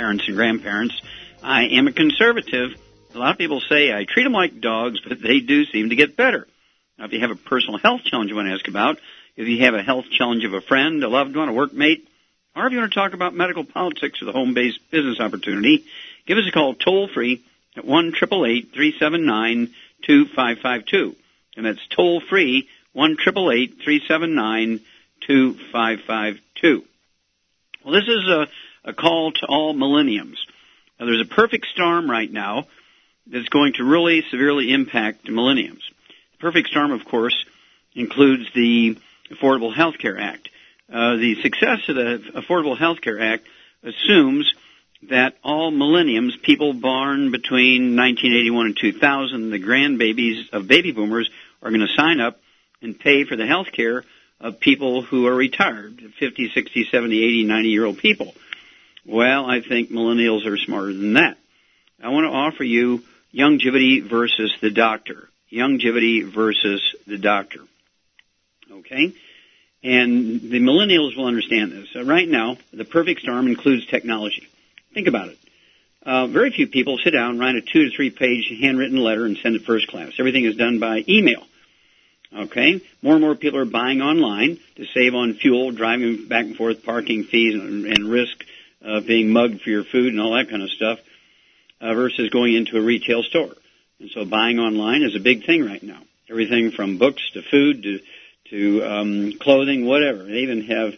parents and grandparents. I am a conservative. A lot of people say I treat them like dogs, but they do seem to get better. Now, if you have a personal health challenge you want to ask about, if you have a health challenge of a friend, a loved one, a workmate, or if you want to talk about medical politics or the home-based business opportunity, give us a call toll free at one triple eight three seven nine two five five two, and that's toll free one triple eight three seven nine two five five two. Well, this is a a call to all millenniums. Now, there's a perfect storm right now that's going to really severely impact millenniums. The perfect storm, of course, includes the Affordable Health Care Act. Uh, the success of the Affordable Health Care Act assumes that all millenniums, people born between 1981 and 2000, the grandbabies of baby boomers, are going to sign up and pay for the health care of people who are retired, 50, 60, 70, 80, 90 year old people. Well, I think millennials are smarter than that. I want to offer you Youngevity versus the doctor. Youngevity versus the doctor. Okay? And the millennials will understand this. Uh, right now, the perfect storm includes technology. Think about it. Uh, very few people sit down, write a two to three page handwritten letter, and send it first class. Everything is done by email. Okay? More and more people are buying online to save on fuel, driving back and forth, parking fees, and, and risk uh, being mugged for your food and all that kind of stuff, uh, versus going into a retail store. And so buying online is a big thing right now. Everything from books to food to to um, clothing, whatever. They even have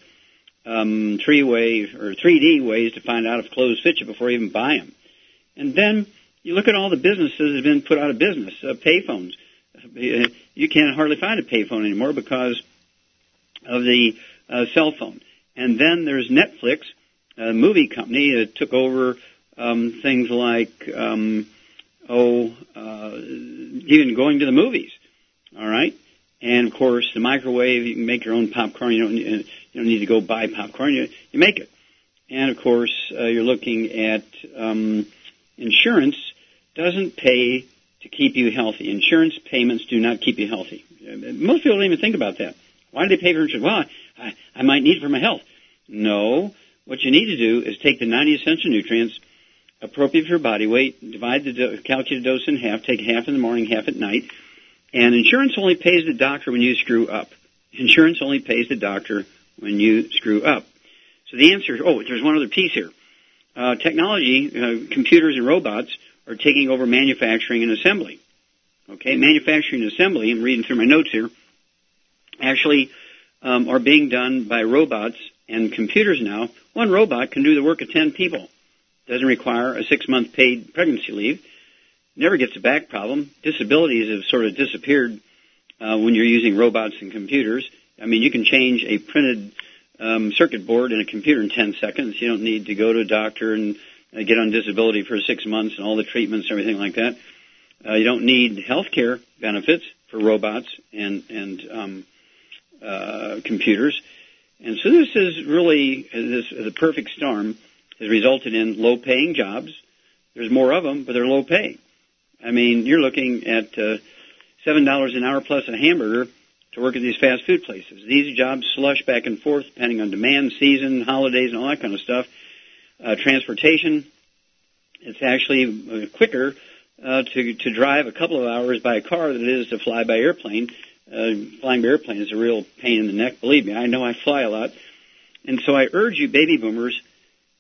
um, three way or 3D ways to find out if clothes fit you before you even buy them. And then you look at all the businesses that have been put out of business. Uh, payphones. You can't hardly find a payphone anymore because of the uh, cell phone. And then there's Netflix, a movie company that took over um, things like um, oh, uh, even going to the movies. All right, and of course the microwave. You can make your own popcorn. You don't you don't need to go buy popcorn. You you make it. And of course uh, you're looking at um, insurance doesn't pay to keep you healthy. Insurance payments do not keep you healthy. Most people don't even think about that. Why do they pay for insurance? Well, I, I might need it for my health. No, what you need to do is take the 90 essential nutrients appropriate for your body weight, divide the do- calculated dose in half, take half in the morning, half at night, and insurance only pays the doctor when you screw up. Insurance only pays the doctor when you screw up. So the answer, oh, there's one other piece here. Uh, technology, uh, computers and robots are taking over manufacturing and assembly. Okay, manufacturing and assembly, I'm reading through my notes here, actually um, are being done by robots and computers now. One robot can do the work of 10 people. Doesn't require a six month paid pregnancy leave. Never gets a back problem. Disabilities have sort of disappeared uh, when you're using robots and computers. I mean, you can change a printed um, circuit board in a computer in 10 seconds. You don't need to go to a doctor and uh, get on disability for six months and all the treatments and everything like that. Uh, you don't need health care benefits for robots and and um, uh, computers. And so this is really this the perfect storm has resulted in low paying jobs. There's more of them, but they're low pay. I mean, you're looking at uh, seven dollars an hour plus a hamburger to work at these fast food places. These jobs slush back and forth depending on demand, season, holidays, and all that kind of stuff. Uh, transportation, it's actually uh, quicker uh, to to drive a couple of hours by car than it is to fly by airplane. Uh, flying airplane is a real pain in the neck. Believe me, I know I fly a lot, and so I urge you, baby boomers,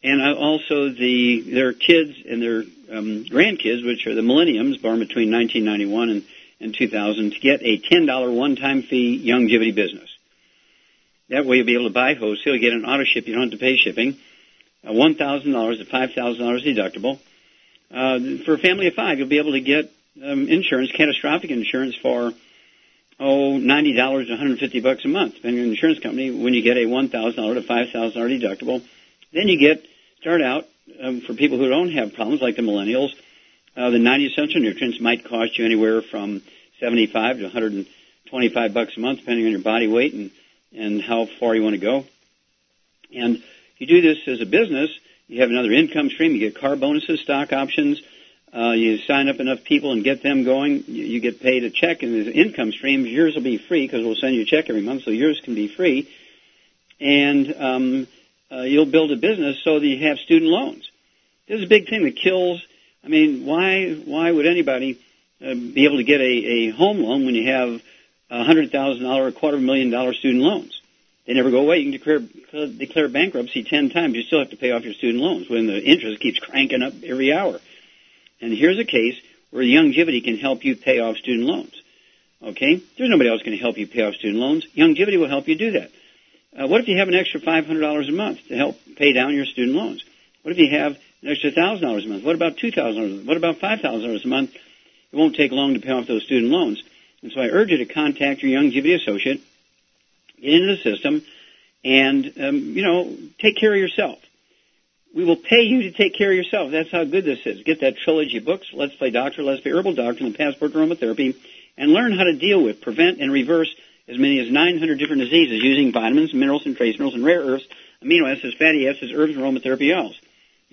and also the their kids and their um, grandkids, which are the millenniums, born between 1991 and, and 2000, to get a $10 one-time fee Youngevity business. That way you'll be able to buy wholesale, get an auto ship, you don't have to pay shipping, uh, $1,000 to $5,000 deductible. Uh, for a family of five, you'll be able to get um, insurance, catastrophic insurance for oh ninety dollars to one hundred fifty bucks a month, depending on the insurance company. When you get a one thousand dollar to five thousand dollar deductible, then you get start out um, for people who don't have problems like the millennials. Uh, the 90 essential nutrients might cost you anywhere from 75 to 125 bucks a month, depending on your body weight and and how far you want to go. And you do this as a business, you have another income stream. You get car bonuses, stock options. Uh, you sign up enough people and get them going. You, you get paid a check, and the income streams. Yours will be free because we'll send you a check every month, so yours can be free. And um, uh, you'll build a business so that you have student loans. This is a big thing that kills. I mean, why why would anybody uh, be able to get a, a home loan when you have a hundred thousand dollar, a quarter million dollar student loans? They never go away. You can declare declare bankruptcy ten times. You still have to pay off your student loans when the interest keeps cranking up every hour. And here's a case where Youngevity can help you pay off student loans. Okay? There's nobody else going to help you pay off student loans. Youngevity will help you do that. Uh, what if you have an extra $500 a month to help pay down your student loans? What if you have an extra $1,000 a month? What about $2,000? What about $5,000 a month? It won't take long to pay off those student loans. And so I urge you to contact your Youngevity associate, get into the system, and, um, you know, take care of yourself. We will pay you to take care of yourself. That's how good this is. Get that trilogy books, Let's Play Doctor, Let's Play Herbal Doctor, and Passport Aromatherapy, and learn how to deal with, prevent, and reverse as many as 900 different diseases using vitamins, minerals, and trace minerals, and rare earths, amino acids, fatty acids, herbs, and aromatherapy oils.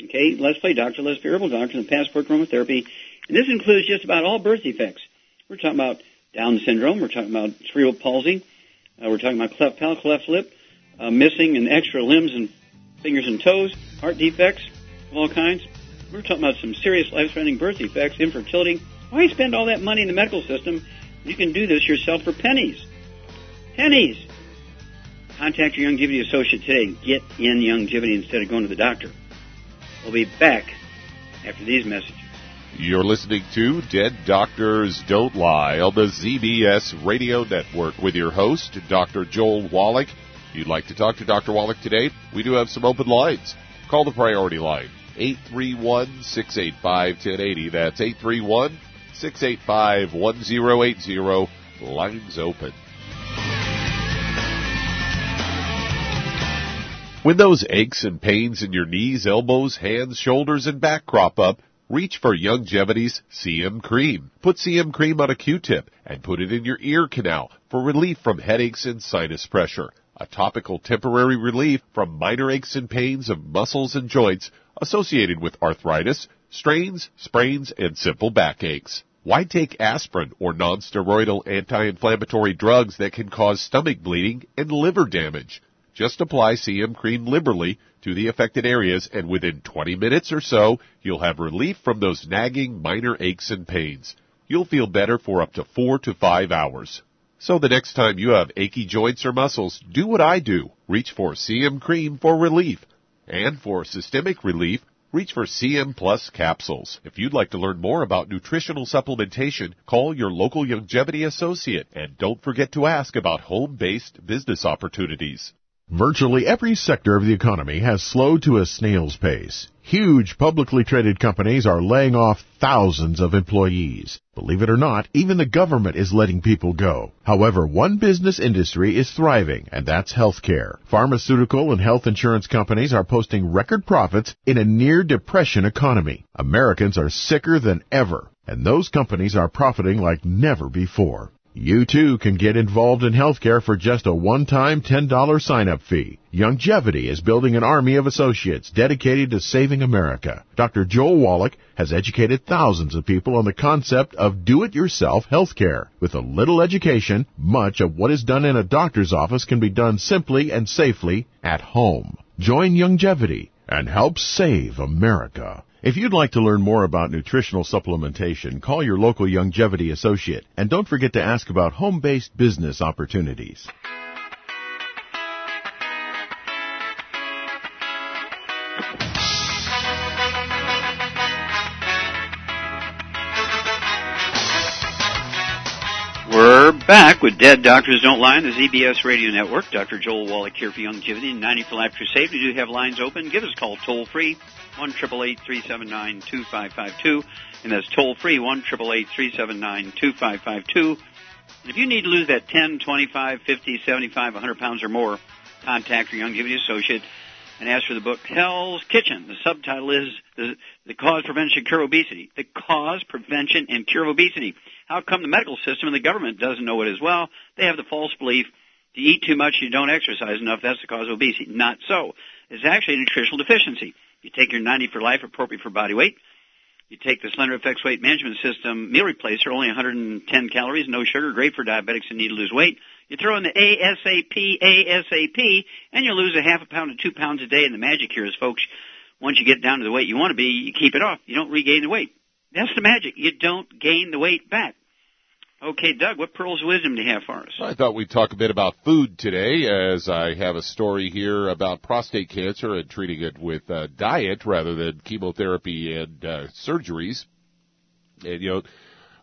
Okay, Let's Play Doctor, Let's Play Herbal Doctor, and Passport Aromatherapy. And this includes just about all birth defects. We're talking about Down syndrome. We're talking about cerebral palsy. Uh, we're talking about cleft palate, cleft lip, uh, missing and extra limbs and fingers and toes, heart defects of all kinds. We're talking about some serious life-threatening birth defects, infertility. Why spend all that money in the medical system? You can do this yourself for pennies. Pennies. Contact your Youngevity associate today and get in Youngevity instead of going to the doctor. We'll be back after these messages. You're listening to Dead Doctors Don't Lie on the ZBS Radio Network with your host, Dr. Joel Wallach. If you'd like to talk to Dr. Wallach today, we do have some open lines. Call the priority line, 831-685-1080. That's 831-685-1080. Lines open. When those aches and pains in your knees, elbows, hands, shoulders, and back crop up, reach for Youngevity's CM Cream. Put CM Cream on a Q-tip and put it in your ear canal for relief from headaches and sinus pressure a topical temporary relief from minor aches and pains of muscles and joints associated with arthritis, strains, sprains, and simple backaches. Why take aspirin or nonsteroidal anti-inflammatory drugs that can cause stomach bleeding and liver damage? Just apply CM cream liberally to the affected areas and within 20 minutes or so, you'll have relief from those nagging minor aches and pains. You'll feel better for up to four to five hours. So the next time you have achy joints or muscles, do what I do. Reach for CM Cream for relief. And for systemic relief, reach for CM Plus capsules. If you'd like to learn more about nutritional supplementation, call your local Youngevity associate and don't forget to ask about home-based business opportunities. Virtually every sector of the economy has slowed to a snail's pace. Huge publicly traded companies are laying off thousands of employees. Believe it or not, even the government is letting people go. However, one business industry is thriving, and that's healthcare. Pharmaceutical and health insurance companies are posting record profits in a near depression economy. Americans are sicker than ever, and those companies are profiting like never before. You too can get involved in healthcare for just a one-time $10 sign-up fee. Youngevity is building an army of associates dedicated to saving America. Dr. Joel Wallach has educated thousands of people on the concept of do-it-yourself healthcare. With a little education, much of what is done in a doctor's office can be done simply and safely at home. Join Youngevity and help save America. If you'd like to learn more about nutritional supplementation, call your local Youngevity associate and don't forget to ask about home-based business opportunities. Back with Dead Doctors Don't Lie on the ZBS Radio Network. Dr. Joel Wallach here for Youngevity and 90 for Life Crusade. We do have lines open. Give us a call toll free, 1 379 2552 And that's toll free, 1 379 2552 And if you need to lose that 10, 25, 50, 75, 100 pounds or more, contact your Youngevity associate and as for the book Hell's Kitchen. The subtitle is the, Cause, Prevention, Cure Obesity. The Cause, Prevention, and Cure of Obesity. How come the medical system and the government doesn't know it as well? They have the false belief to eat too much, you don't exercise enough, that's the cause of obesity. Not so. It's actually a nutritional deficiency. You take your 90 for life, appropriate for body weight. You take the Slender FX Weight Management System meal replacer, only 110 calories, no sugar, great for diabetics who need to lose weight. You throw in the ASAP, ASAP, and you lose a half a pound to two pounds a day. And the magic here is, folks, once you get down to the weight you want to be, you keep it off. You don't regain the weight. That's the magic. You don't gain the weight back. Okay, Doug, what pearls of wisdom do you have for us? I thought we'd talk a bit about food today, as I have a story here about prostate cancer and treating it with uh, diet rather than chemotherapy and uh, surgeries. And you know,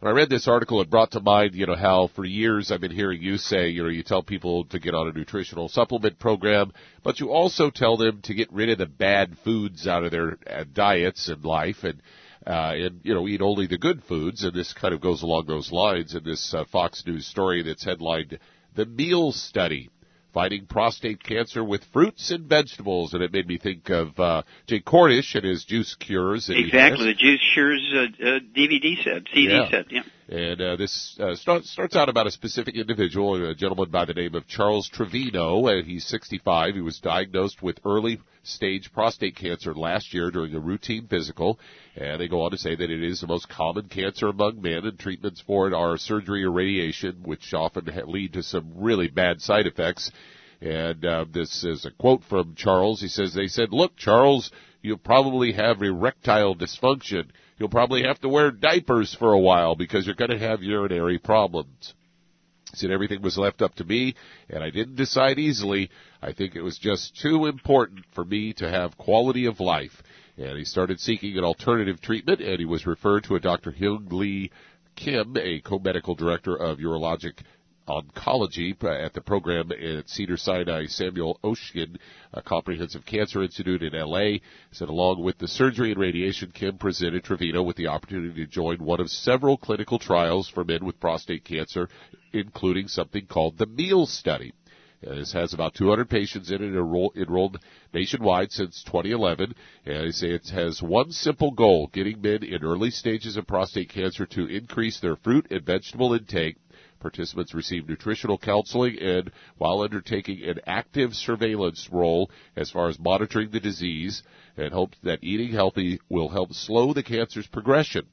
when I read this article, it brought to mind, you know, how for years I've been hearing you say, you know, you tell people to get on a nutritional supplement program, but you also tell them to get rid of the bad foods out of their uh, diets and life, and uh, and you know eat only the good foods. And this kind of goes along those lines in this uh, Fox News story that's headlined "The Meal Study." Fighting prostate cancer with fruits and vegetables, and it made me think of uh, Jay Kordich and his juice cures. Exactly, the juice cures uh, uh, DVD set, CD yeah. set, yeah. And uh, this uh, start, starts out about a specific individual, a gentleman by the name of Charles Trevino. and he's 65. He was diagnosed with early stage prostate cancer last year during a routine physical. And they go on to say that it is the most common cancer among men, and treatments for it are surgery or radiation, which often lead to some really bad side effects. And uh, this is a quote from Charles. He says, "They said, look, Charles, you probably have erectile dysfunction." You'll probably have to wear diapers for a while because you're going to have urinary problems. He said everything was left up to me, and I didn't decide easily. I think it was just too important for me to have quality of life. And he started seeking an alternative treatment, and he was referred to a Dr. Hyung Lee Kim, a co-medical director of urologic oncology uh, at the program at Cedar Sinai Samuel Oschin Comprehensive Cancer Institute in LA. Said along with the surgery and radiation, Kim presented Trevino with the opportunity to join one of several clinical trials for men with prostate cancer, including something called the MEAL study. Uh, this has about 200 patients in it enrolled nationwide since 2011. And they say it has one simple goal, getting men in early stages of prostate cancer to increase their fruit and vegetable intake Participants receive nutritional counseling and while undertaking an active surveillance role as far as monitoring the disease and hope that eating healthy will help slow the cancer's progression.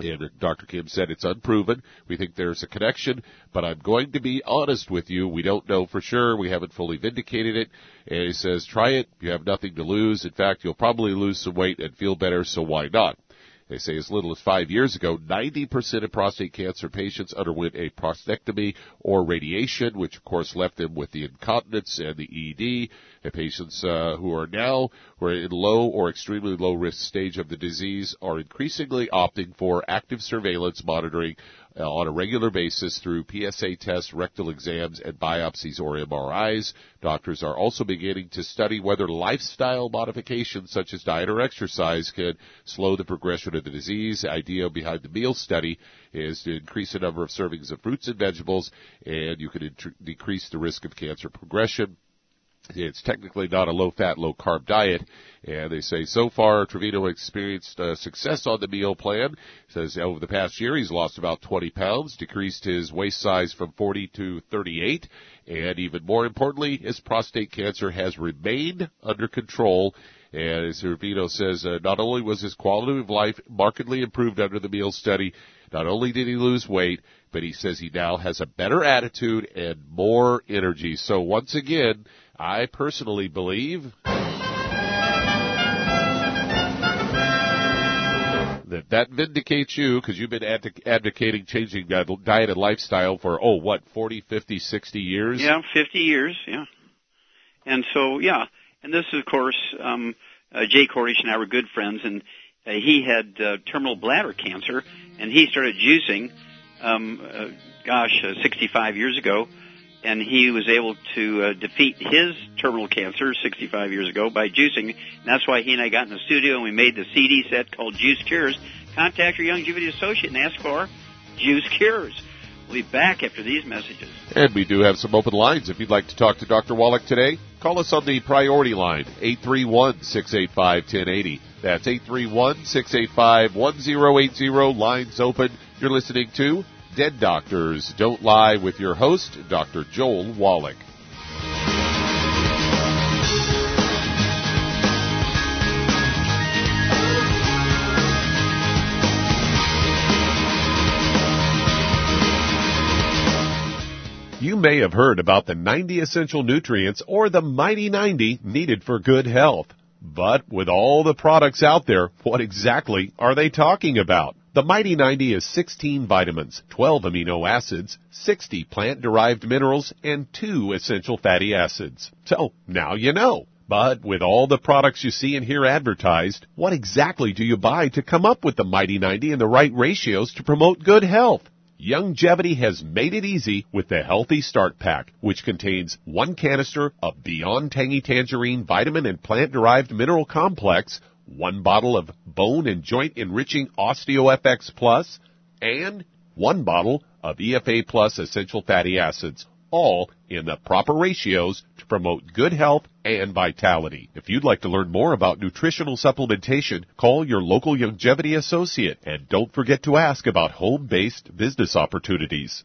And Dr. Kim said it's unproven. We think there's a connection, but I'm going to be honest with you. We don't know for sure. We haven't fully vindicated it. And he says, try it. You have nothing to lose. In fact, you'll probably lose some weight and feel better, so why not? They say as little as five years ago, 90% of prostate cancer patients underwent a prostatectomy or radiation, which of course left them with the incontinence and the ED. And patients uh, who are now who are in low or extremely low risk stage of the disease are increasingly opting for active surveillance monitoring uh, on a regular basis through PSA tests, rectal exams, and biopsies or MRIs. Doctors are also beginning to study whether lifestyle modifications such as diet or exercise can slow the progression of the disease. The idea behind the meal study is to increase the number of servings of fruits and vegetables, and you can int- decrease the risk of cancer progression. It's technically not a low fat, low carb diet. And they say so far Trevino experienced uh, success on the meal plan. says over the past year he's lost about 20 pounds, decreased his waist size from 40 to 38. And even more importantly, his prostate cancer has remained under control. And as Trevino says, uh, not only was his quality of life markedly improved under the meal study, not only did he lose weight, but he says he now has a better attitude and more energy. So once again, I personally believe that that vindicates you because you've been advocating changing diet and lifestyle for oh what 40 50 60 years? Yeah 50 years yeah. And so yeah. And this of course um uh, Jay Kordich and i were good friends and uh, he had uh, terminal bladder cancer and he started juicing um, uh, gosh, uh, 65 years ago, and he was able to uh, defeat his terminal cancer 65 years ago by juicing. And that's why he and I got in the studio and we made the CD set called Juice Cures. Contact your Youngevity associate and ask for Juice Cures. We'll be back after these messages. And we do have some open lines. If you'd like to talk to Dr. Wallach today, call us on the priority line, 831-685-1080. That's 831-685-1080. Lines open. You're listening to Dead Doctors Don't Lie with your host, Dr. Joel Wallach. You may have heard about the 90 essential nutrients or the Mighty 90 needed for good health. But with all the products out there, what exactly are they talking about? The Mighty 90 is 16 vitamins, 12 amino acids, 60 plant-derived minerals, and 2 essential fatty acids. So, now you know. But with all the products you see and hear advertised, what exactly do you buy to come up with the Mighty 90 and the right ratios to promote good health? Youngevity has made it easy with the Healthy Start Pack, which contains one canister of Beyond Tangy Tangerine vitamin and plant-derived mineral complex, one bottle of bone and joint enriching OsteoFX Plus, and one bottle of EFA Plus essential fatty acids, all in the proper ratios to promote good health and vitality. If you'd like to learn more about nutritional supplementation, call your local Youngevity associate and don't forget to ask about home-based business opportunities.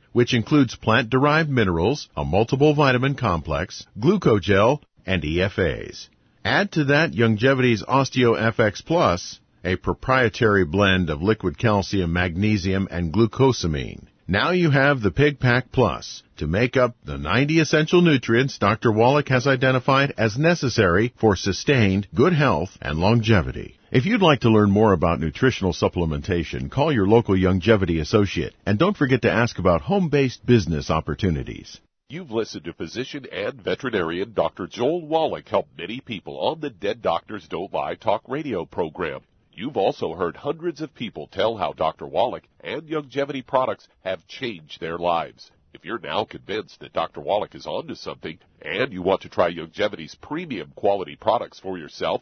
which includes plant-derived minerals, a multiple vitamin complex, glucogel, and EFAs. Add to that Youngevity's OsteoFX Plus, a proprietary blend of liquid calcium, magnesium, and glucosamine. Now you have the Pig Pack Plus to make up the 90 essential nutrients Dr. Wallach has identified as necessary for sustained good health and longevity. If you'd like to learn more about nutritional supplementation, call your local Youngevity associate and don't forget to ask about home-based business opportunities. You've listened to physician and veterinarian Dr. Joel Wallach help many people on the Dead Doctors Don't Lie talk radio program. You've also heard hundreds of people tell how Dr. Wallach and Youngevity products have changed their lives. If you're now convinced that Dr. Wallach is onto something and you want to try Youngevity's premium quality products for yourself,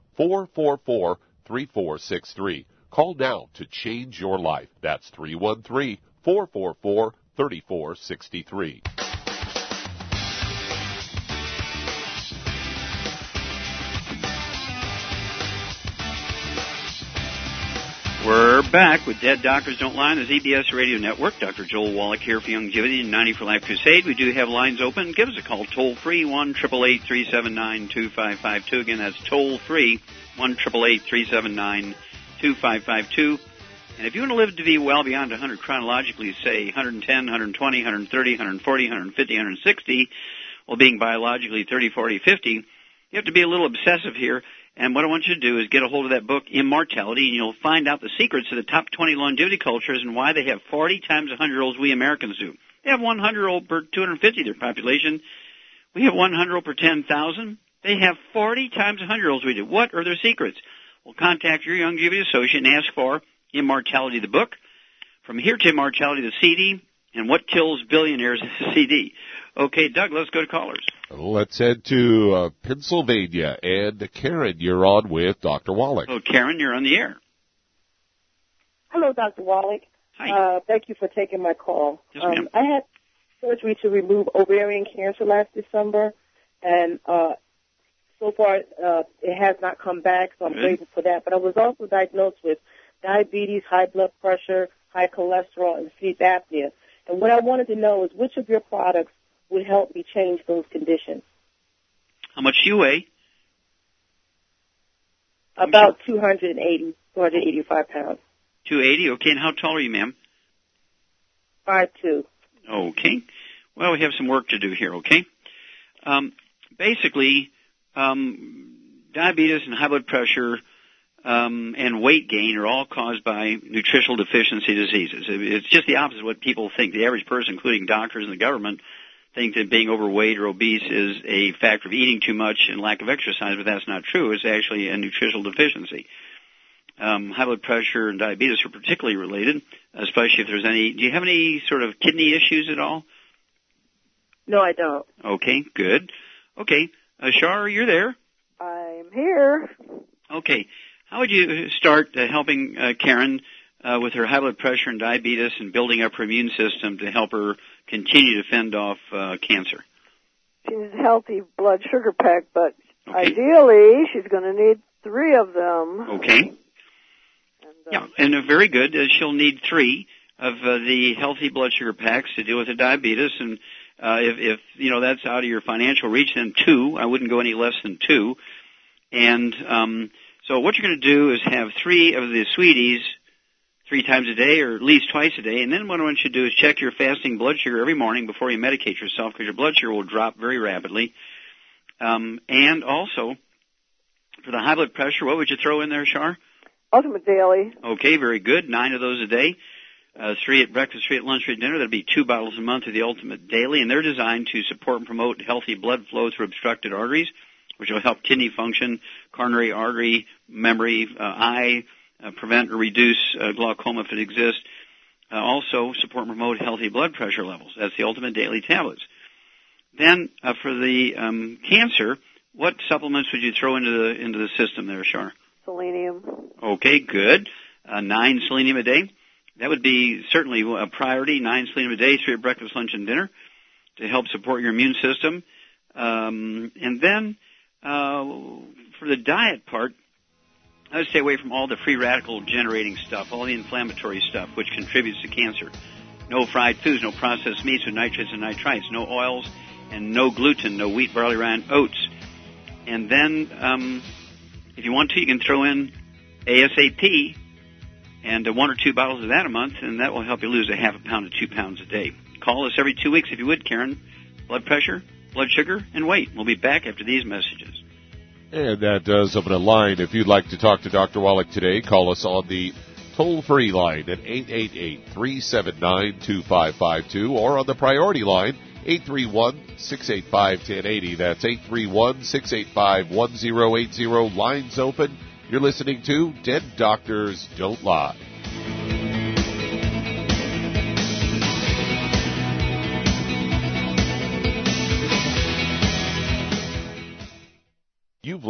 313-444-3463. Call now to change your life. That's 313-444-3463. We're back with Dead Doctors Don't Lie on the ZBS Radio Network. Dr. Joel Wallach here for Youngevity and 90 for Life Crusade. We do have lines open. Give us a call toll free one triple eight three seven nine two five five two. Again, that's toll free one triple eight three seven nine two five five two. And if you want to live to be well beyond 100 chronologically, say 110, 120, 130, 140, 150, 160, while being biologically 30, 40, 50, you have to be a little obsessive here and what I want you to do is get a hold of that book, Immortality, and you'll find out the secrets of the top 20 longevity cultures and why they have 40 times the 100-year-olds we Americans do. They have 100-year-old per 250 their population. We have 100-year-old per 10,000. They have 40 times the 100-year-olds we do. What are their secrets? Well, contact your Youngevity associate and ask for Immortality, the book. From here to Immortality, the CD, and What Kills Billionaires, the CD. Okay, Doug, let's go to callers. Let's head to uh, Pennsylvania. And Karen, you're on with Dr. Wallach. Oh, Karen, you're on the air. Hello, Dr. Wallach. Hi. Uh, thank you for taking my call. Yes, ma'am. Um, I had surgery to remove ovarian cancer last December, and uh, so far uh, it has not come back, so I'm Good. grateful for that. But I was also diagnosed with diabetes, high blood pressure, high cholesterol, and sleep apnea. And what I wanted to know is which of your products would help me change those conditions. How much do you weigh? About 280, 285 pounds. 280. Okay, and how tall are you, ma'am? Five two. Okay. Well, we have some work to do here, okay? Um, basically, um, diabetes and high blood pressure um, and weight gain are all caused by nutritional deficiency diseases. It's just the opposite of what people think. The average person, including doctors and the government, think that being overweight or obese is a factor of eating too much and lack of exercise, but that's not true. It's actually a nutritional deficiency. Um, high blood pressure and diabetes are particularly related, especially if there's any. Do you have any sort of kidney issues at all? No, I don't. Okay, good. Okay, uh, Shar, you're there. I'm here. Okay, how would you start uh, helping uh, Karen uh, with her high blood pressure and diabetes and building up her immune system to help her continue to fend off uh, cancer? She's a healthy blood sugar pack, but Okay. ideally she's going to need three of them. Okay. And, uh, Yeah, and uh, very good. Uh, she'll need three of uh, the healthy blood sugar packs to deal with the diabetes, and uh, if, if you know that's out of your financial reach, then two. I wouldn't go any less than two. And um, so what you're going to do is have three of the sweeties three times a day, or at least twice a day. And then what I want you to do is check your fasting blood sugar every morning before you medicate yourself, because your blood sugar will drop very rapidly. Um, and also for the high blood pressure, what would you throw in there, Shar? Ultimate Daily. Okay, very good. Nine of those a day. Uh, three at breakfast, three at lunch, three at dinner. That'll be two bottles a month of the Ultimate Daily, and they're designed to support and promote healthy blood flow through obstructed arteries, which will help kidney function, coronary artery, memory, uh, eye, uh, prevent or reduce uh, glaucoma if it exists. Uh, also, support and promote healthy blood pressure levels. That's the Ultimate Daily tablets. Then, uh, for the um, cancer, what supplements would you throw into the into the system there, Shar? Selenium. Okay, good. Uh, nine selenium a day. That would be certainly a priority. Nine selenium a day, three at breakfast, lunch, and dinner, to help support your immune system. Um, and then uh, for the diet part, I would stay away from all the free radical generating stuff, all the inflammatory stuff, which contributes to cancer. No fried foods, no processed meats with nitrates and nitrites, no oils, and no gluten, no wheat, barley, rye, oats. And then, um, if you want to, you can throw in ASAP and uh, one or two bottles of that a month, and that will help you lose a half a pound to two pounds a day. Call us every two weeks if you would, Karen. Blood pressure, blood sugar, and weight. We'll be back after these messages. And that does open a line. If you'd like to talk to Dr. Wallach today, call us on the toll free line at 888 379 2552 or on the priority line 831 685 1080. That's 831 685 1080. Lines open. You're listening to Dead Doctors Don't Lie.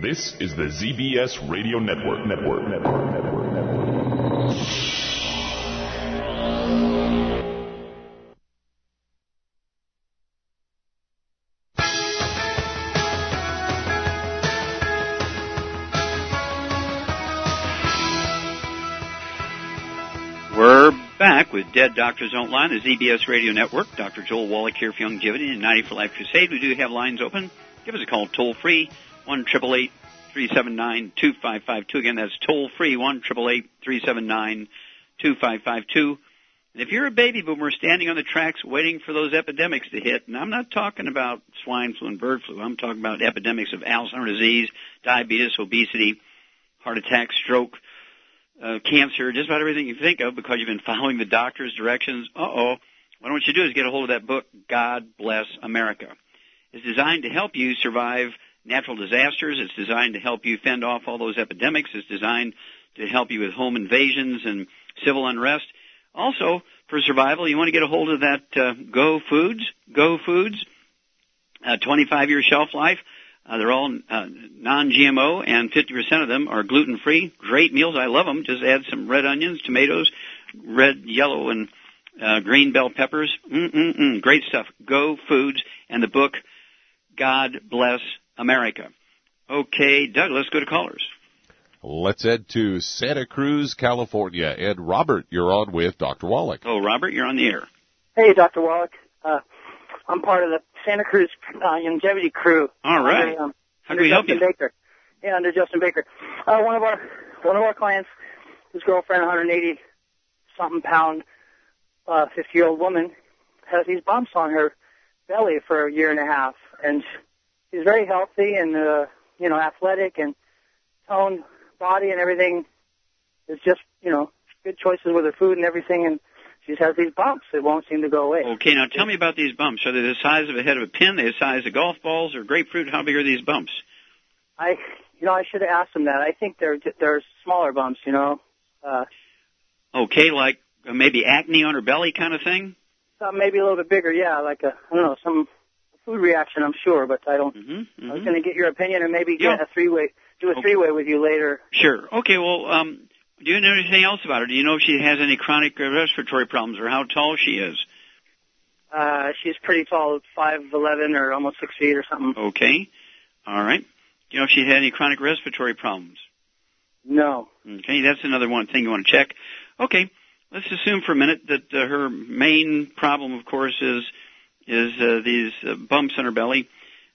This is the ZBS Radio Network. Network. Network. Network. Network. We're back with Dead Doctors Don't Lie, the ZBS Radio Network. Dr. Joel Wallach here for Youngevity and 90 for Life Crusade. We do have lines open. Give us a call toll free, 1 379 2552. Again, that's toll free, 1 379 2552. And if you're a baby boomer standing on the tracks waiting for those epidemics to hit, and I'm not talking about swine flu and bird flu, I'm talking about epidemics of Alzheimer's disease, diabetes, obesity, heart attack, stroke, uh, cancer, just about everything you think of because you've been following the doctor's directions. Uh-oh. What I want you to do is get a hold of that book, God Bless America. It's designed to help you survive natural disasters. It's designed to help you fend off all those epidemics. It's designed to help you with home invasions and civil unrest. Also, for survival, you want to get a hold of that uh, Go Foods. Go Foods, uh, 25 year shelf life. Uh, they're all uh, non-GMO, and 50% of them are gluten-free. Great meals. I love them. Just add some red onions, tomatoes, red, yellow, and uh, green bell peppers. Mm-mm-mm. Great stuff. Go Foods, and the book, God Bless America. Okay, Doug, let's go to callers. Let's head to Santa Cruz, California. And Robert, you're on with Dr. Wallach. Oh, Robert, you're on the air. Hey, Dr. Wallach. Uh, I'm part of the Santa Cruz uh, Youngevity crew. All right. Under, um, How can we help Justin you? Baker. Yeah, under Justin Baker. Uh, one of our one of our clients, his girlfriend, 180 something pound, uh, 50 year old woman, has these bumps on her belly for a year and a half, and she's very healthy and uh, you know athletic and toned body and everything is just you know good choices with her food and everything, and she just has these bumps that won't seem to go away. Okay, now tell me about these bumps. Are they the size of a head of a pin? They the size of golf balls or grapefruit? How big are these bumps? I, you know, I should have asked him that. I think they're they're smaller bumps, you know, uh, Okay, like uh, maybe acne on her belly kind of thing? some maybe a little bit bigger. Yeah, like a I don't know some food reaction. I'm sure, but I don't. Mm-hmm, I was going to get your opinion and maybe Yeah. get a three way, do a Okay. three way with you later. Sure. Okay, well, um, do you know anything else about her? Do you know if she has any chronic respiratory problems or how tall she is? Uh, she's pretty tall, five eleven or almost six feet or something. Okay. All right. Do you know if she had any chronic respiratory problems? No. Okay, that's another one thing you want to check. Okay, let's assume for a minute that uh, her main problem, of course, is is uh, these uh, bumps in her belly.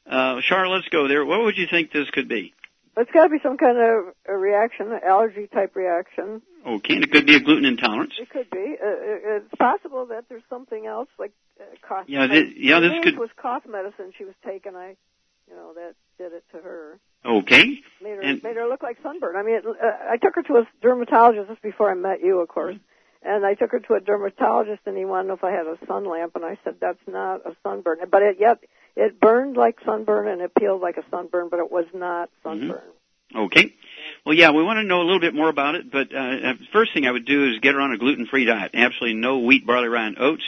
Uh, Char, let's go there. What would you think this could be? It's got to be some kind of a reaction, an allergy type reaction. Okay, and it could be a gluten intolerance. It could be. Uh, uh, it's possible that there's something else like uh, cough. Yeah, thi- yeah, this could- it was cough medicine she was taking. I You know, that did it to her. Okay. Made her And- made her look like sunburn. I mean, it, uh, I took her to a dermatologist just before I met you, of course. And I took her to a dermatologist, and he wanted to know if I had a sun lamp, and I said that's not a sunburn. But it yet it burned like sunburn, and it peeled like a sunburn, but it was not sunburn. Okay. Well, yeah, we want to know a little bit more about it, but uh, uh, first thing I would do is get her on a gluten-free diet. Absolutely no wheat, barley, rye, and oats,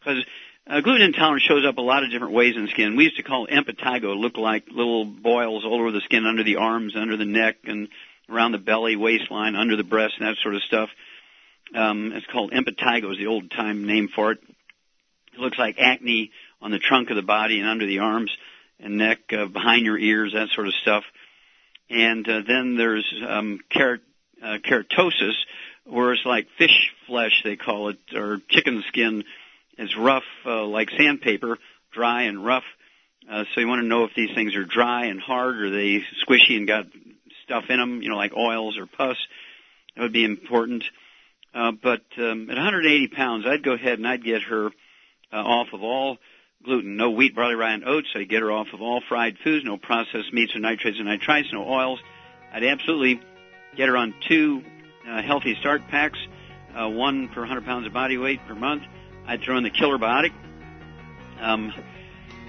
because uh, gluten intolerance shows up a lot of different ways in skin. We used to call impetigo, look like little boils all over the skin, under the arms, under the neck, and around the belly, waistline, under the breast, and that sort of stuff. Um, it's called impetigo is the old time name for it. It looks like acne on the trunk of the body and under the arms and neck, uh, behind your ears, that sort of stuff. And uh, then there's um, uh, keratosis, where it's like fish flesh, they call it, or chicken skin. It's rough uh, like sandpaper, dry and rough. Uh, so you want to know if these things are dry and hard, or they squishy and got stuff in them, you know, like oils or pus. That would be important. Uh, but um, at 180 pounds, I'd go ahead and I'd get her uh, off of all gluten, no wheat, barley, rye, and oats. I'd get her off of all fried foods, no processed meats or nitrates and nitrites, no oils. I'd absolutely get her on two uh, healthy start packs, uh, one per 100 pounds of body weight per month. I'd throw in the Killer Biotic, um,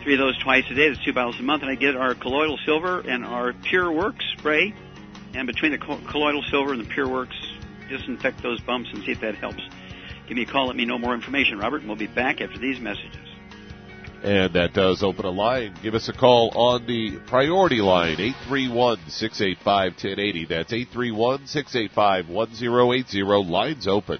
three of those twice a day. That's two bottles a month, and I get our colloidal silver and our Pure Works spray. And between the colloidal silver and the Pure Works, disinfect those bumps and see if that helps. Give me a call. Let me know more information, Robert, and we'll be back after these messages. And that does open a line. Give us a call on the priority line, 831-685-1080. That's 831-685-1080. Lines open.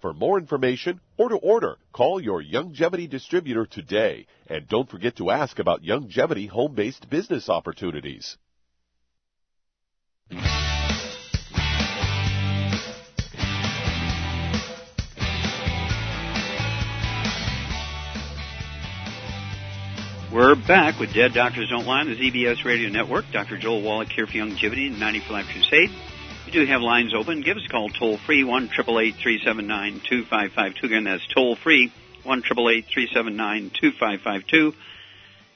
For more information or to order, call your Youngevity distributor today. And don't forget to ask about Youngevity home-based business opportunities. We're back with Dead Doctors Don't Lie on the ZBS Radio Network. Dr. Joel Wallach here for Youngevity and 90 for Life Crusade. We do have lines open. Give us a call toll free, 1 379 2552. Again, that's toll free, 1 379 2552.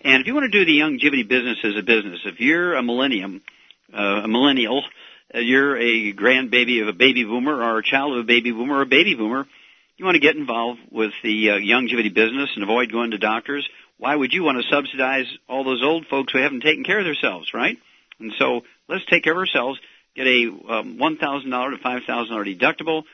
And if you want to do the Youngevity business as a business, if you're a millennium, uh, a millennial, uh, you're a grandbaby of a baby boomer or a child of a baby boomer or a baby boomer, you want to get involved with the uh, Youngevity business and avoid going to doctors why would you want to subsidize all those old folks who haven't taken care of themselves, right? And so let's take care of ourselves. Get a um, $1,000 to $5,000 deductible,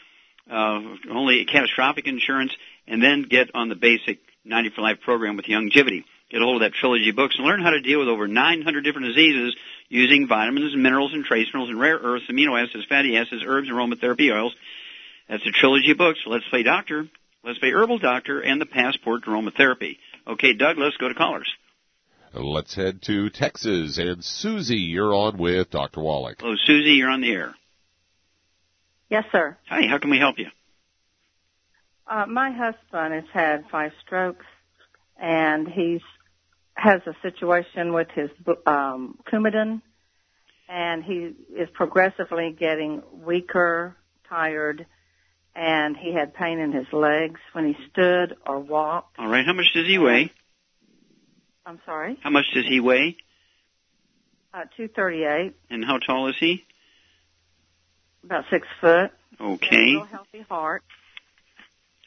uh, only catastrophic insurance, and then get on the basic 90 for Life program with Youngevity. get a hold of that trilogy books and learn how to deal with over 900 different diseases using vitamins and minerals and trace minerals and rare earths, amino acids, fatty acids, herbs, and aromatherapy oils. That's a trilogy books. Let's Play Doctor, Let's Play Herbal Doctor, and the Passport to Aromatherapy. Okay, Doug, let's go to callers. Let's head to Texas. And Susie, you're on with Dr. Wallach. Hello, Susie, you're on the air. Yes, sir. Hi, how can we help you? Uh, my husband has had five strokes, and he's has a situation with his um, Coumadin, and he is progressively getting weaker, tired, and he had pain in his legs when he stood or walked. All right, how much does he weigh? I'm sorry. How much does he weigh? Uh, two thirty-eight. And how tall is he? About six foot. Okay. A healthy heart.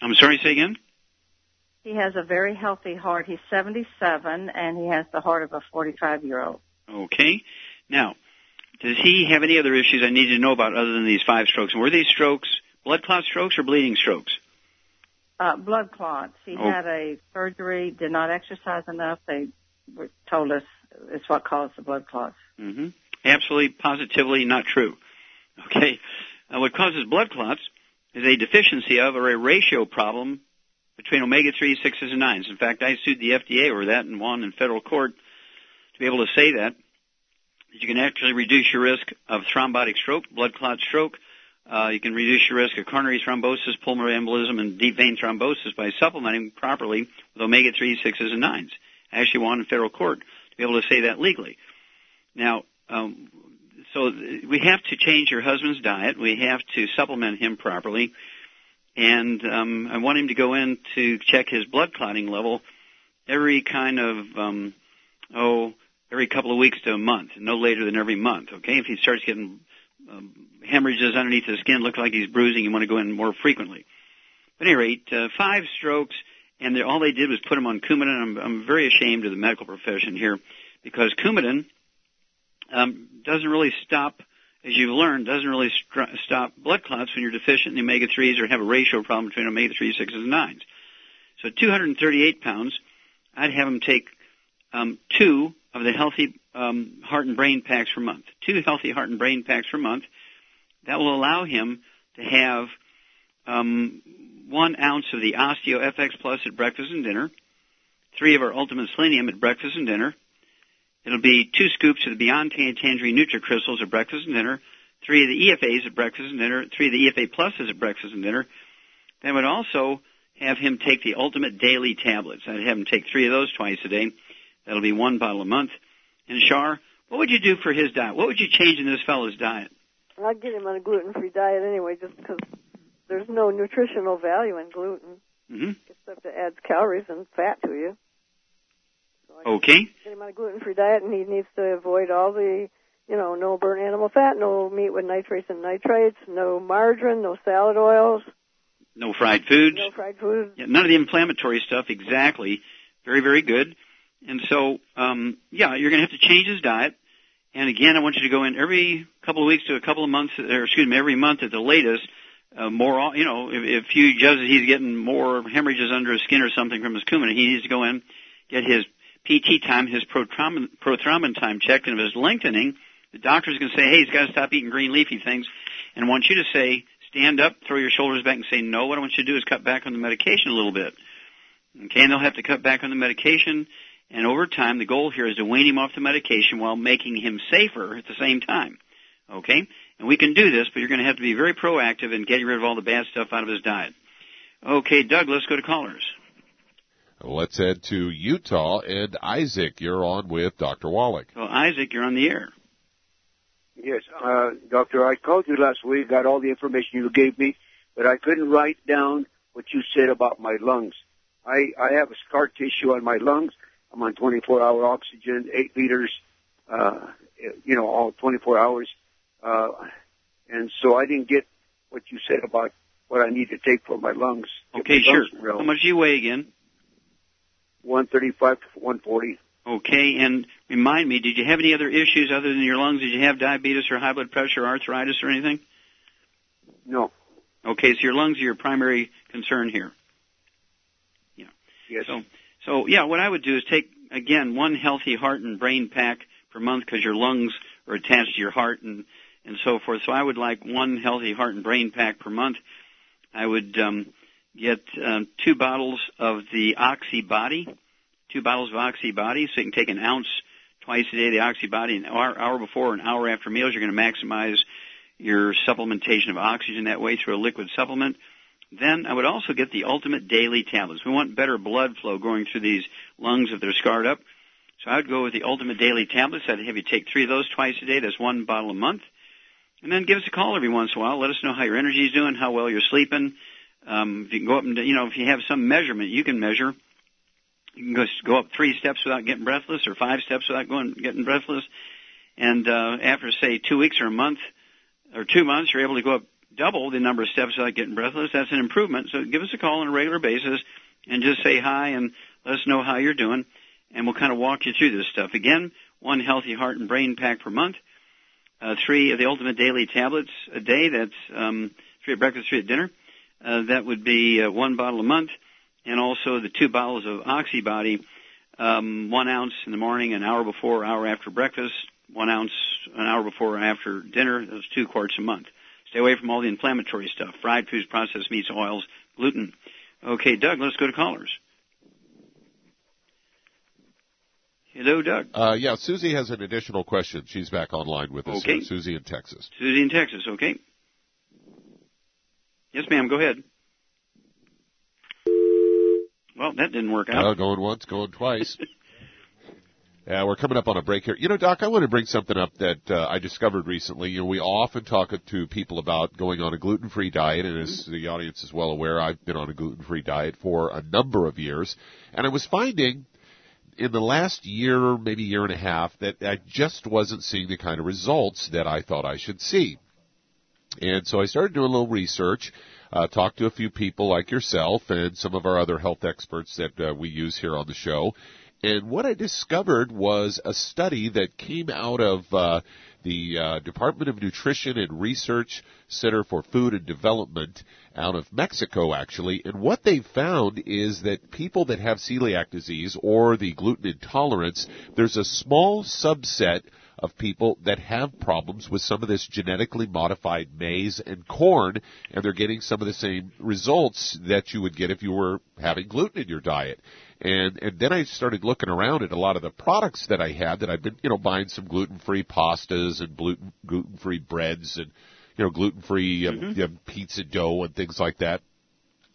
I'm sorry, say again? He has a very healthy heart. He's 77 and he has the heart of a 45 year old. Okay. Now, does he have any other issues I need to know about other than these five strokes? Were these strokes blood clot strokes or bleeding strokes? Uh, blood clots. He Oh. had a surgery, did not exercise enough. They were, told us it's what caused the blood clots. hmm Absolutely, positively not true. Okay. Uh, what causes blood clots is a deficiency of or a ratio problem between omega-3, 6s, and 9s. In fact, I sued the FDA over that and won in federal court to be able to say that. You can actually reduce your risk of thrombotic stroke, blood clot stroke. Uh, you can reduce your risk of coronary thrombosis, pulmonary embolism, and deep vein thrombosis by supplementing properly with omega-3, 6s, and 9s. I actually won in federal court to be able to say that legally. Now, um, so th- we have to change your husband's diet. We have to supplement him properly, and um, I want him to go in to check his blood clotting level every kind of um, oh every couple of weeks to a month, no later than every month. Okay, if he starts getting um, hemorrhages underneath the skin, look like he's bruising, you want to go in more frequently. But at any rate, uh, five strokes, and all they did was put him on Coumadin. I'm, I'm very ashamed of the medical profession here because Coumadin um, doesn't really stop, as you've learned, doesn't really str- stop blood clots when you're deficient in the omega-3s or have a ratio problem between omega-3, 6s, and 9s. So 238 pounds, I'd have him take um, two of the healthy um, heart and brain packs per month. Two healthy heart and brain packs per month. That will allow him to have um, one ounce of the Osteo FX Plus at breakfast and dinner, three of our Ultimate Selenium at breakfast and dinner. It'll be two scoops of the Beyond Tan Tangerine NutriCrystals at breakfast and dinner, three of the EFAs at breakfast and dinner, three of the EFA Pluses at breakfast and dinner. Then would also have him take the Ultimate Daily Tablets. I'd have him take three of those twice a day. That'll be one bottle a month. And Shar, what would you do for his diet? What would you change in this fellow's diet? I'd get him on a gluten-free diet anyway, just because there's no nutritional value in gluten, hmm except it adds calories and fat to you. Okay. Get him on a gluten-free diet, and he needs to avoid all the, you know, no burnt animal fat, no meat with nitrates and nitrites, no margarine, no salad oils, No fried foods. no fried food. Yeah, none of the inflammatory stuff. Exactly. Very, very good. And so, um, yeah, you're going to have to change his diet. And again, I want you to go in every couple of weeks to a couple of months, or excuse me, every month at the latest. Uh, more, you know, if, if you judge he's getting more hemorrhages under his skin or something from his Coumadin, he needs to go in, get his PT time, his prothrombin, prothrombin time checked, and if it's lengthening, the doctor's going to say, hey, he's got to stop eating green leafy things, and want you to say, stand up, throw your shoulders back, and say, no, what I want you to do is cut back on the medication a little bit. Okay, and they'll have to cut back on the medication, and over time, the goal here is to wean him off the medication while making him safer at the same time. Okay? And we can do this, but you're going to have to be very proactive in getting rid of all the bad stuff out of his diet. Okay, Doug, let's go to callers. Let's head to Utah. And Isaac, you're on with Dr. Wallach. Well, Isaac, you're on the air. Yes, uh, doctor, I called you last week, got all the information you gave me, but I couldn't write down what you said about my lungs. I, I have a scar tissue on my lungs. I'm on 24 hour oxygen, 8 liters, uh, you know, all 24 hours. Uh, and so I didn't get what you said about what I need to take for my lungs. Okay, sure. real- How much do you weigh again? 135 to 140. Okay, and remind me, did you have any other issues other than your lungs? Did you have diabetes or high blood pressure, or arthritis, or anything? No. Okay, so your lungs are your primary concern here. Yeah. Yes. So, so yeah, what I would do is take again, one healthy heart and brain pack per month because your lungs are attached to your heart and and so forth. So I would like one healthy heart and brain pack per month. I would um, get um, two bottles of the Oxy Body, two bottles of Oxy Body, so you can take an ounce twice a day. The Oxy Body, an hour, hour before, an hour after meals. You're going to maximize your supplementation of oxygen that way through a liquid supplement. Then I would also get the Ultimate Daily tablets. We want better blood flow going through these lungs if they're scarred up. So I would go with the Ultimate Daily tablets. I'd have you take three of those twice a day. That's one bottle a month. And then give us a call every once in a while. Let us know how your energy is doing, how well you're sleeping. Um, if you can go up and, you know, if you have some measurement you can measure, you can go, go up three steps without getting breathless or five steps without going, getting breathless. And, uh, after say two weeks or a month or two months, you're able to go up double the number of steps without getting breathless. That's an improvement. So give us a call on a regular basis and just say hi and let us know how you're doing. And we'll kind of walk you through this stuff. Again, one healthy heart and brain pack per month uh, three of the ultimate daily tablets a day. That's um, three at breakfast, three at dinner. Uh, that would be uh, one bottle a month, and also the two bottles of Oxybody, um, one ounce in the morning, an hour before, hour after breakfast, one ounce an hour before and after dinner. Those two quarts a month. Stay away from all the inflammatory stuff: fried foods, processed meats, oils, gluten. Okay, Doug, let's go to callers. Hello, Doug. Uh, yeah, Susie has an additional question. She's back online with us. Okay. Here. Susie in Texas. Susie in Texas, okay. Yes, ma'am, go ahead. Well, that didn't work out. Uh, going once, going twice. yeah, we're coming up on a break here. You know, Doc, I want to bring something up that uh, I discovered recently. You know, we often talk to people about going on a gluten-free diet, and as the audience is well aware, I've been on a gluten-free diet for a number of years, and I was finding in the last year, maybe year and a half, that I just wasn't seeing the kind of results that I thought I should see. And so I started doing a little research, uh, talked to a few people like yourself and some of our other health experts that uh, we use here on the show. And what I discovered was a study that came out of uh, the uh, Department of Nutrition and Research Center for Food and Development out of Mexico, actually. And what they found is that people that have celiac disease or the gluten intolerance, there's a small subset of people that have problems with some of this genetically modified maize and corn, and they're getting some of the same results that you would get if you were having gluten in your diet. And and then I started looking around at a lot of the products that I had that I've been you know buying some gluten free pastas and gluten gluten free breads and you know gluten free um, Mm-hmm. you know, pizza dough and things like that.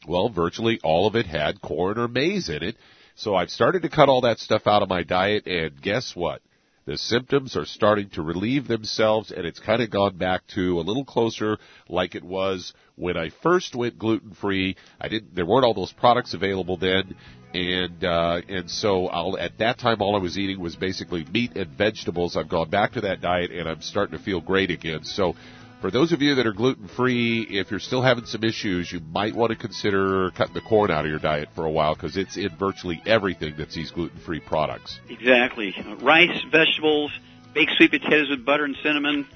Well, virtually all of it had corn or maize in it. So I've started to cut all that stuff out of my diet, and guess what? The symptoms are starting to relieve themselves, and it's kind of gone back to a little closer like it was when I first went gluten free. I didn't. There weren't all those products available then, and uh, and so I'll, at that time all I was eating was basically meat and vegetables. I've gone back to that diet, and I'm starting to feel great again. So for those of you that are gluten free, if you're still having some issues, you might want to consider cutting the corn out of your diet for a while because it's in virtually everything that's these gluten free products. Exactly. Rice, vegetables, baked sweet potatoes with butter and cinnamon,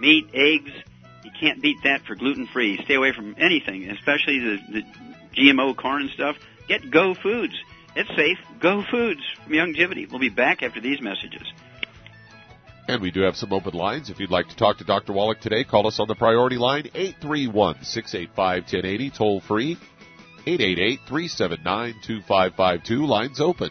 meat, eggs. You can't beat that for gluten free. Stay away from anything, especially the, the GMO corn and stuff. Get Go Foods. It's safe. Go Foods from Youngevity. We'll be back after these messages. And we do have some open lines. If you'd like to talk to Dr. Wallach today, call us on the priority line 831-685-1080, toll free 888-379-2552. Lines open.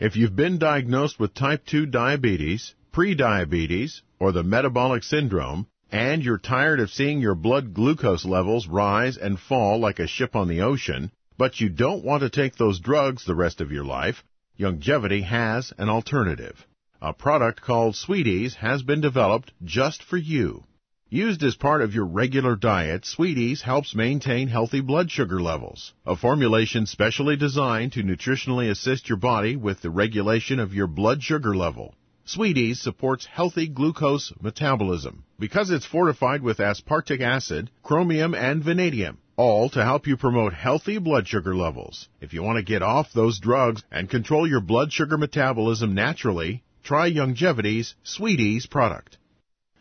If you've been diagnosed with type 2 diabetes, prediabetes, or the metabolic syndrome, and you're tired of seeing your blood glucose levels rise and fall like a ship on the ocean, but you don't want to take those drugs the rest of your life, Youngevity has an alternative. A product called Sweeties has been developed just for you. Used as part of your regular diet, Sweeties helps maintain healthy blood sugar levels. A formulation specially designed to nutritionally assist your body with the regulation of your blood sugar level. Sweeties supports healthy glucose metabolism because it's fortified with aspartic acid, chromium, and vanadium all to help you promote healthy blood sugar levels. If you want to get off those drugs and control your blood sugar metabolism naturally, try Youngevity's Sweeties product.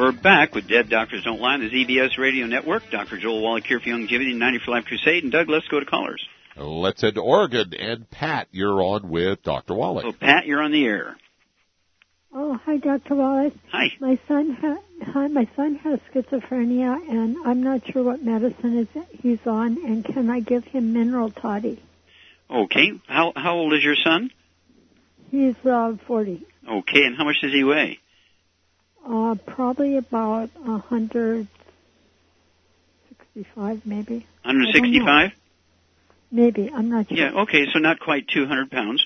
We're back with Dead Doctors Don't Lie on the ZBS Radio Network. Dr. Joel Wallach here for Youngevity 90 for Life Crusade. And Doug, let's go to callers. Let's head to Oregon. And Pat, you're on with Dr. Wallach. So, Pat, you're on the air. Oh, hi, Dr. Wallace. Hi. My son, ha- hi, my son has schizophrenia, and I'm not sure what medicine is he's on. And can I give him mineral toddy? Okay. How how old is your son? He's uh, 40. Okay. And how much does he weigh? Uh, probably about a hundred sixty-five, maybe. 165? Maybe I'm not sure. Yeah. Okay. So not quite 200 pounds.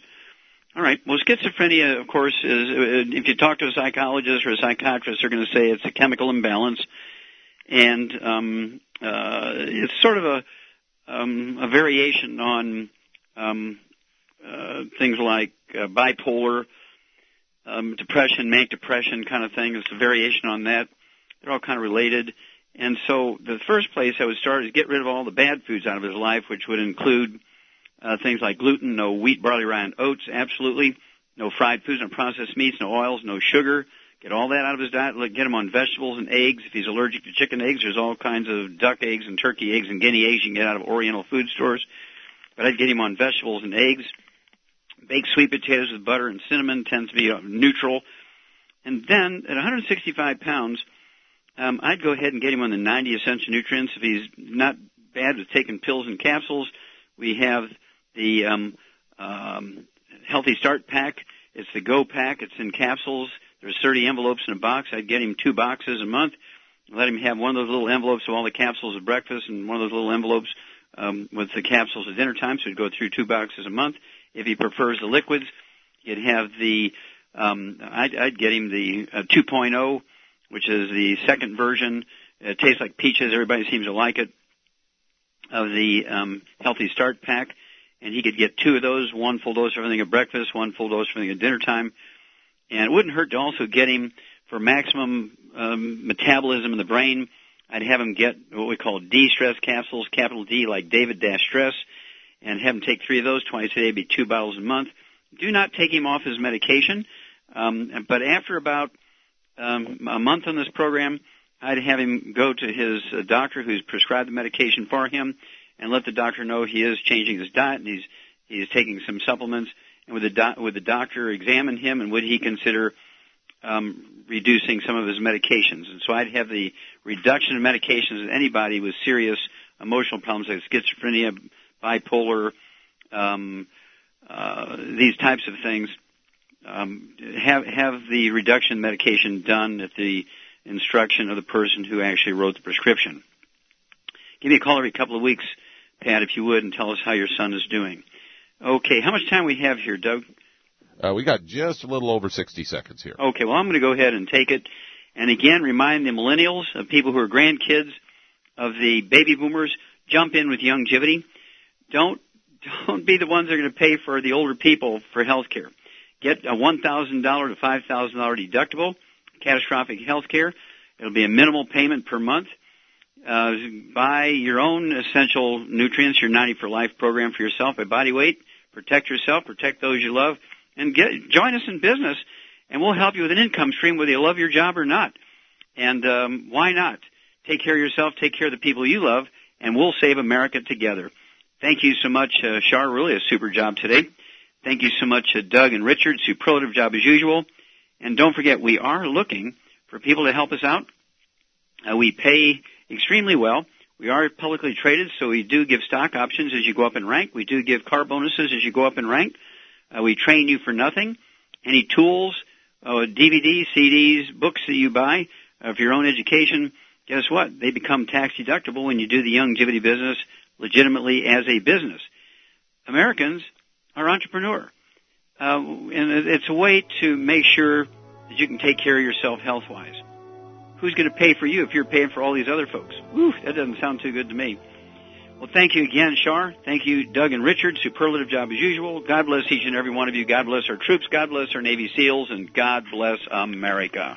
All right. Well, schizophrenia, of course, is uh, if you talk to a psychologist or a psychiatrist, they're going to say it's a chemical imbalance, and um, uh, it's sort of a um, a variation on um, uh, things like uh, bipolar, um, depression, manic depression kind of thing. It's a variation on that. They're all kind of related. And so the first place I would start is get rid of all the bad foods out of his life, which would include uh, things like gluten, no wheat, barley, rye, and oats, absolutely. No fried foods, no processed meats, no oils, no sugar. Get all that out of his diet. Get him on vegetables and eggs. If he's allergic to chicken eggs, there's all kinds of duck eggs and turkey eggs and guinea eggs you can get out of Oriental food stores. But I'd get him on vegetables and eggs. Baked sweet potatoes with butter and cinnamon tends to be uh, neutral. And then at 165 pounds, um, I'd go ahead and get him on the 90 essential nutrients. If he's not bad with taking pills and capsules, we have the um, um, Healthy Start Pack. It's the Go Pack. It's in capsules. There's 30 envelopes in a box. I'd get him two boxes a month. Let him have one of those little envelopes of all the capsules at breakfast and one of those little envelopes um, with the capsules at dinner time. So he'd go through two boxes a month. If he prefers the liquids, you'd have the um, I'd, I'd get him the uh, 2.0, which is the second version. It tastes like peaches. Everybody seems to like it. Of the um, Healthy Start Pack, and he could get two of those, one full dose for everything at breakfast, one full dose for everything at dinner time. And it wouldn't hurt to also get him for maximum um, metabolism in the brain. I'd have him get what we call D-stress capsules, capital D, like David Dash Stress, and have him take three of those twice a day, be two bottles a month. Do not take him off his medication, um, but after about um, a month on this program, I'd have him go to his uh, doctor who's prescribed the medication for him, and let the doctor know he is changing his diet and he's he's taking some supplements. And would the do- would the doctor examine him and would he consider um, reducing some of his medications? And so I'd have the reduction of medications in anybody with serious emotional problems like schizophrenia, bipolar, um, uh, these types of things. Um, have have the reduction medication done at the instruction of the person who actually wrote the prescription. Give me a call every couple of weeks, Pat, if you would, and tell us how your son is doing. Okay, how much time we have here, Doug? Uh, we got just a little over 60 seconds here. Okay, well, I'm going to go ahead and take it. And again, remind the millennials, of people who are grandkids of the baby boomers, jump in with Youngevity. Don't don't be the ones that are going to pay for the older people for health care. Get a $1,000 to $5,000 deductible, catastrophic health care. It'll be a minimal payment per month. Uh, buy your own essential nutrients, your 90 for Life program for yourself by body weight. Protect yourself, protect those you love, and get, join us in business, and we'll help you with an income stream whether you love your job or not. And um, why not? Take care of yourself, take care of the people you love, and we'll save America together. Thank you so much, uh, Shar. Really a super job today. Thank you so much, uh, Doug and Richard. Superlative job as usual. And don't forget, we are looking for people to help us out. Uh, we pay extremely well. We are publicly traded, so we do give stock options as you go up in rank. We do give car bonuses as you go up in rank. Uh, we train you for nothing. Any tools, uh, DVDs, CDs, books that you buy uh, for your own education, guess what? They become tax deductible when you do the Youngevity business legitimately as a business. Americans are entrepreneur. Uh, and it's a way to make sure that you can take care of yourself health wise. Who's going to pay for you if you're paying for all these other folks? Whew, that doesn't sound too good to me. Well, thank you again, Shar. Thank you, Doug and Richard. Superlative job as usual. God bless each and every one of you. God bless our troops. God bless our Navy SEALs. And God bless America.